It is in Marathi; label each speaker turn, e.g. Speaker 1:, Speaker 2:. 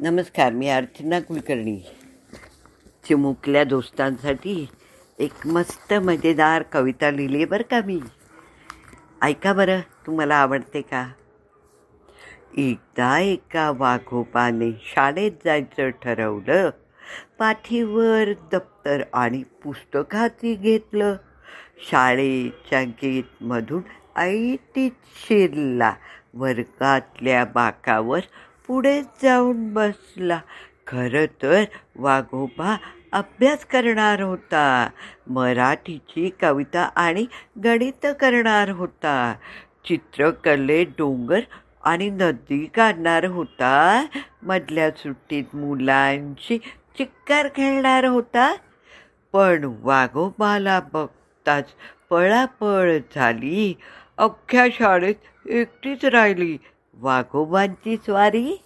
Speaker 1: नमस्कार मी अर्चना कुलकर्णी. चिमुकल्या दोस्तांसाठी एक मस्त मजेदार कविता लिहिली आहे बरं का मी. ऐका बरं तुम्हाला आवडते का? एकदा एका वाघोपाने शाळेत जायचं ठरवलं. पाठीवर दप्तर आणि पुस्तकाची घेतलं. शाळेच्या गेटमधून ऐटीत शिरला. वर्गातल्या बाकावर पुढे जाऊन बसला. खरं तर वाघोबा अभ्यास करणार होता. मराठीची कविता आणि गणित करणार होता. चित्रकले डोंगर आणि नदी काढणार होता. मधल्या सुट्टीत मुलांची चिक्कार खेळणार होता. पण वाघोबाला बघताच पळापळ झाली. अख्ख्या शाळेत एकटीच राहिली. वाघोबांची स्वारी.